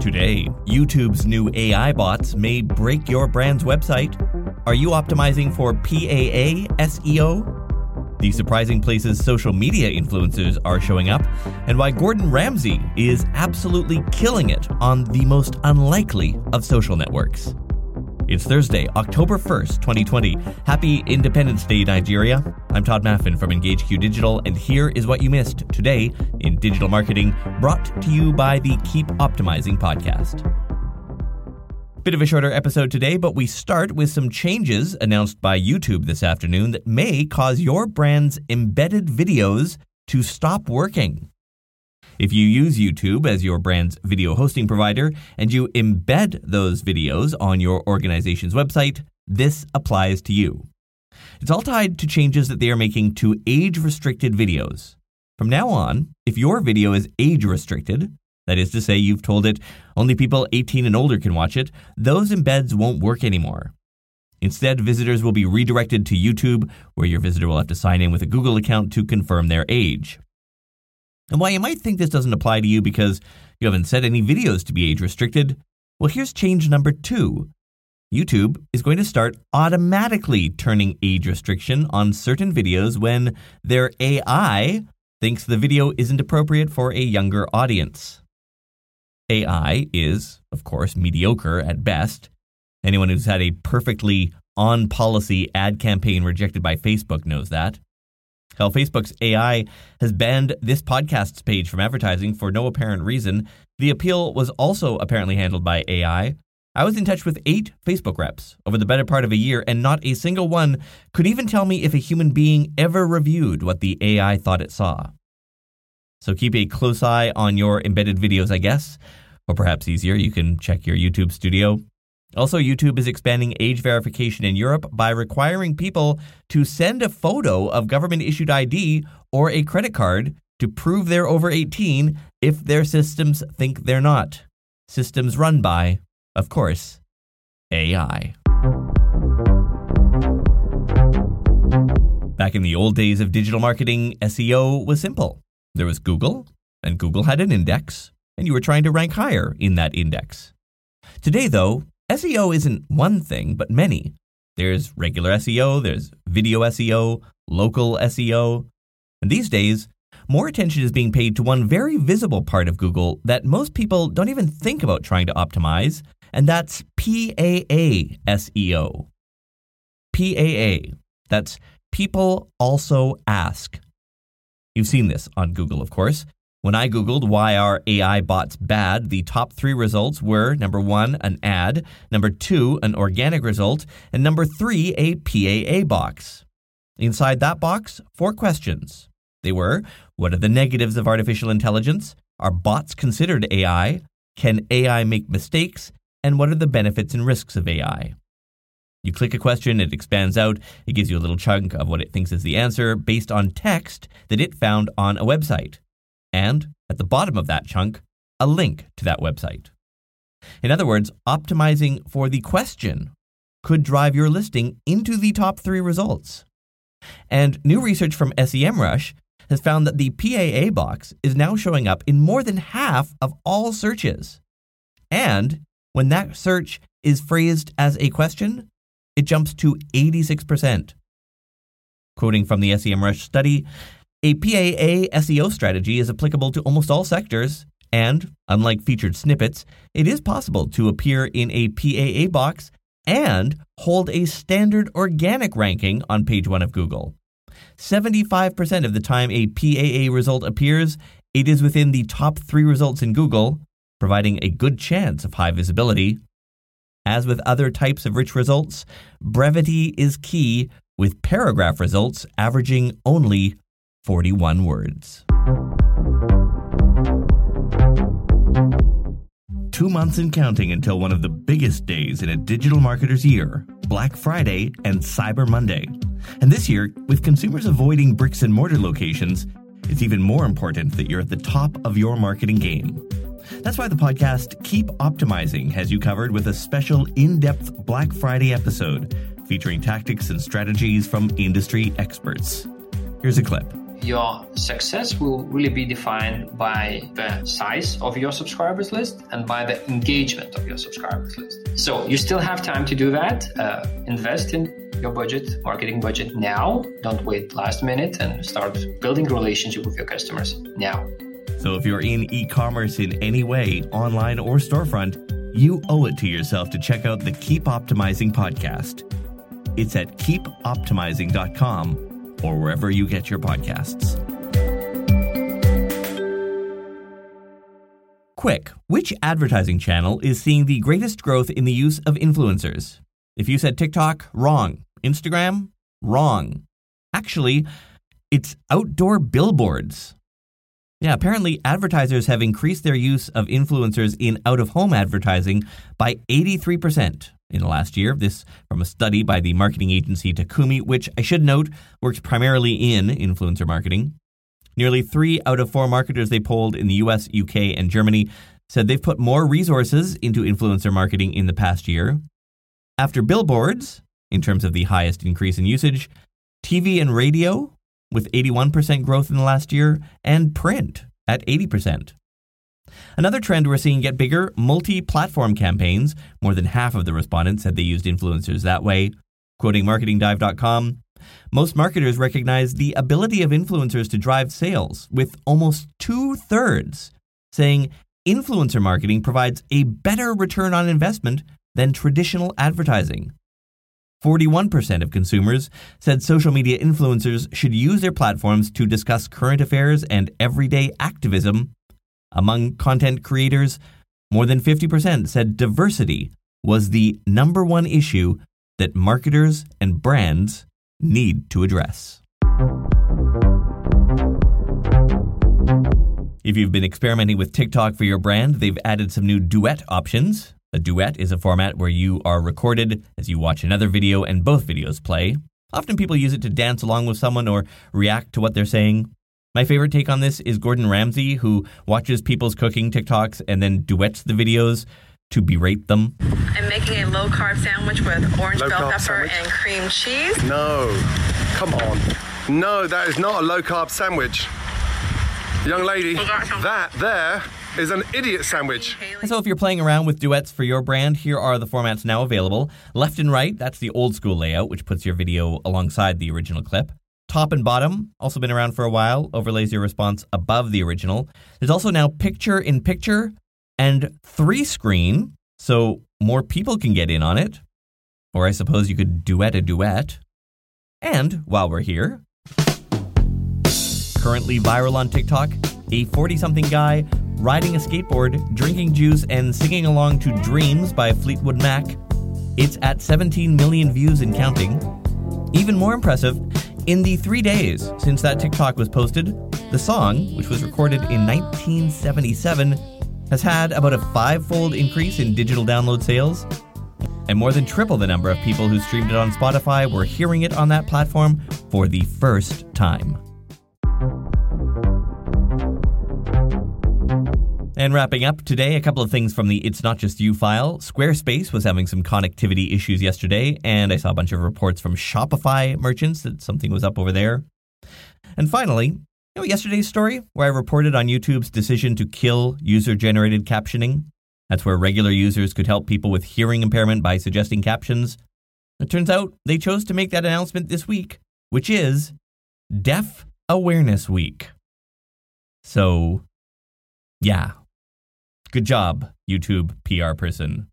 Today, YouTube's new AI bots may break your brand's website. Are you optimizing for PAA SEO? The surprising places social media influencers are showing up, and why Gordon Ramsay is absolutely killing it on the most unlikely of social networks. It's Thursday, October 1st, 2020. Happy Independence Day, Nigeria. I'm Todd Maffin from EngageQ Digital, and here is what you missed today in digital marketing, brought to you by the Keep Optimizing podcast. Bit of a shorter episode today, but we start with some changes announced by YouTube this afternoon that may cause your brand's embedded videos to stop working. If you use YouTube as your brand's video hosting provider and you embed those videos on your organization's website, this applies to you. It's all tied to changes that they are making to age restricted videos. From now on, if your video is age restricted, that is to say, you've told it only people 18 and older can watch it, those embeds won't work anymore. Instead, visitors will be redirected to YouTube, where your visitor will have to sign in with a Google account to confirm their age. And while you might think this doesn't apply to you because you haven't set any videos to be age restricted, well, here's change number two. YouTube is going to start automatically turning age restriction on certain videos when their AI thinks the video isn't appropriate for a younger audience. AI is, of course, mediocre at best. Anyone who's had a perfectly on policy ad campaign rejected by Facebook knows that. Hell, Facebook's AI has banned this podcast's page from advertising for no apparent reason. The appeal was also apparently handled by AI. I was in touch with eight Facebook reps over the better part of a year, and not a single one could even tell me if a human being ever reviewed what the AI thought it saw. So keep a close eye on your embedded videos, I guess. Or perhaps easier, you can check your YouTube studio also, YouTube is expanding age verification in Europe by requiring people to send a photo of government issued ID or a credit card to prove they're over 18 if their systems think they're not. Systems run by, of course, AI. Back in the old days of digital marketing, SEO was simple. There was Google, and Google had an index, and you were trying to rank higher in that index. Today, though, SEO isn't one thing, but many. There's regular SEO, there's video SEO, local SEO. And these days, more attention is being paid to one very visible part of Google that most people don't even think about trying to optimize, and that's PAA SEO. PAA. That's People Also Ask. You've seen this on Google, of course. When I Googled why are AI bots bad, the top three results were number one, an ad, number two, an organic result, and number three, a PAA box. Inside that box, four questions. They were What are the negatives of artificial intelligence? Are bots considered AI? Can AI make mistakes? And what are the benefits and risks of AI? You click a question, it expands out, it gives you a little chunk of what it thinks is the answer based on text that it found on a website and, at the bottom of that chunk, a link to that website. In other words, optimizing for the question could drive your listing into the top three results. And new research from SEMrush has found that the PAA box is now showing up in more than half of all searches. And when that search is phrased as a question, it jumps to 86%. Quoting from the SEMrush study, a PAA SEO strategy is applicable to almost all sectors, and, unlike featured snippets, it is possible to appear in a PAA box and hold a standard organic ranking on page one of Google. 75% of the time a PAA result appears, it is within the top three results in Google, providing a good chance of high visibility. As with other types of rich results, brevity is key, with paragraph results averaging only 41 words. Two months and counting until one of the biggest days in a digital marketer's year Black Friday and Cyber Monday. And this year, with consumers avoiding bricks and mortar locations, it's even more important that you're at the top of your marketing game. That's why the podcast Keep Optimizing has you covered with a special in depth Black Friday episode featuring tactics and strategies from industry experts. Here's a clip. Your success will really be defined by the size of your subscribers list and by the engagement of your subscribers list. So you still have time to do that. Uh, invest in your budget, marketing budget now. Don't wait last minute and start building relationship with your customers now. So if you're in e-commerce in any way, online or storefront, you owe it to yourself to check out the Keep Optimizing podcast. It's at keepoptimizing.com or wherever you get your podcasts. Quick, which advertising channel is seeing the greatest growth in the use of influencers? If you said TikTok, wrong. Instagram, wrong. Actually, it's outdoor billboards. Yeah, apparently advertisers have increased their use of influencers in out of home advertising by 83% in the last year. This from a study by the marketing agency Takumi, which I should note works primarily in influencer marketing. Nearly three out of four marketers they polled in the US, UK, and Germany said they've put more resources into influencer marketing in the past year. After billboards, in terms of the highest increase in usage, TV and radio with 81% growth in the last year, and print at 80%. Another trend we're seeing get bigger multi platform campaigns. More than half of the respondents said they used influencers that way. Quoting marketingdive.com, most marketers recognize the ability of influencers to drive sales, with almost two thirds saying influencer marketing provides a better return on investment than traditional advertising. 41% of consumers said social media influencers should use their platforms to discuss current affairs and everyday activism. Among content creators, more than 50% said diversity was the number one issue that marketers and brands need to address. If you've been experimenting with TikTok for your brand, they've added some new duet options. A duet is a format where you are recorded as you watch another video and both videos play. Often people use it to dance along with someone or react to what they're saying. My favorite take on this is Gordon Ramsay, who watches people's cooking TikToks and then duets the videos to berate them. I'm making a low carb sandwich with orange Low bell pepper sandwich? and cream cheese. No, come on. No, that is not a low carb sandwich. Young lady, that there is an idiot sandwich. And so if you're playing around with duets for your brand, here are the formats now available. Left and right, that's the old school layout, which puts your video alongside the original clip. Top and bottom, also been around for a while, overlays your response above the original. There's also now picture in picture and three screen, so more people can get in on it. Or I suppose you could duet a duet. And while we're here, currently viral on TikTok, a 40 something guy riding a skateboard, drinking juice, and singing along to Dreams by Fleetwood Mac. It's at 17 million views and counting. Even more impressive, in the three days since that TikTok was posted, the song, which was recorded in 1977, has had about a five fold increase in digital download sales. And more than triple the number of people who streamed it on Spotify were hearing it on that platform for the first time. And wrapping up today, a couple of things from the It's Not Just You file. Squarespace was having some connectivity issues yesterday, and I saw a bunch of reports from Shopify merchants that something was up over there. And finally, you know yesterday's story where I reported on YouTube's decision to kill user generated captioning? That's where regular users could help people with hearing impairment by suggesting captions. It turns out they chose to make that announcement this week, which is Deaf Awareness Week. So, yeah. Good job, YouTube PR person.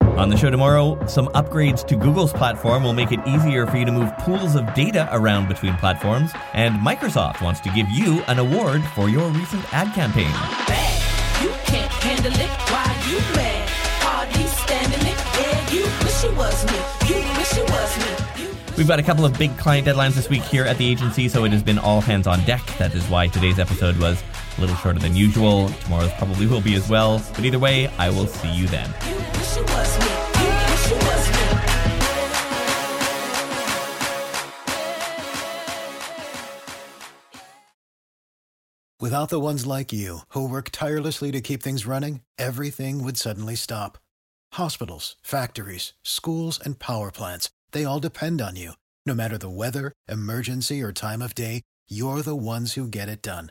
On the show tomorrow, some upgrades to Google's platform will make it easier for you to move pools of data around between platforms, and Microsoft wants to give you an award for your recent ad campaign. You can't handle it. Why you mad? Hardly standing it. Yeah, you wish it was me. You wish it was me. You We've got a couple of big client deadlines this week here at the agency, so it has been all hands on deck. That is why today's episode was a little shorter than usual. Tomorrow's probably will be as well. But either way, I will see you then. Without the ones like you, who work tirelessly to keep things running, everything would suddenly stop. Hospitals, factories, schools, and power plants, they all depend on you. No matter the weather, emergency, or time of day, you're the ones who get it done.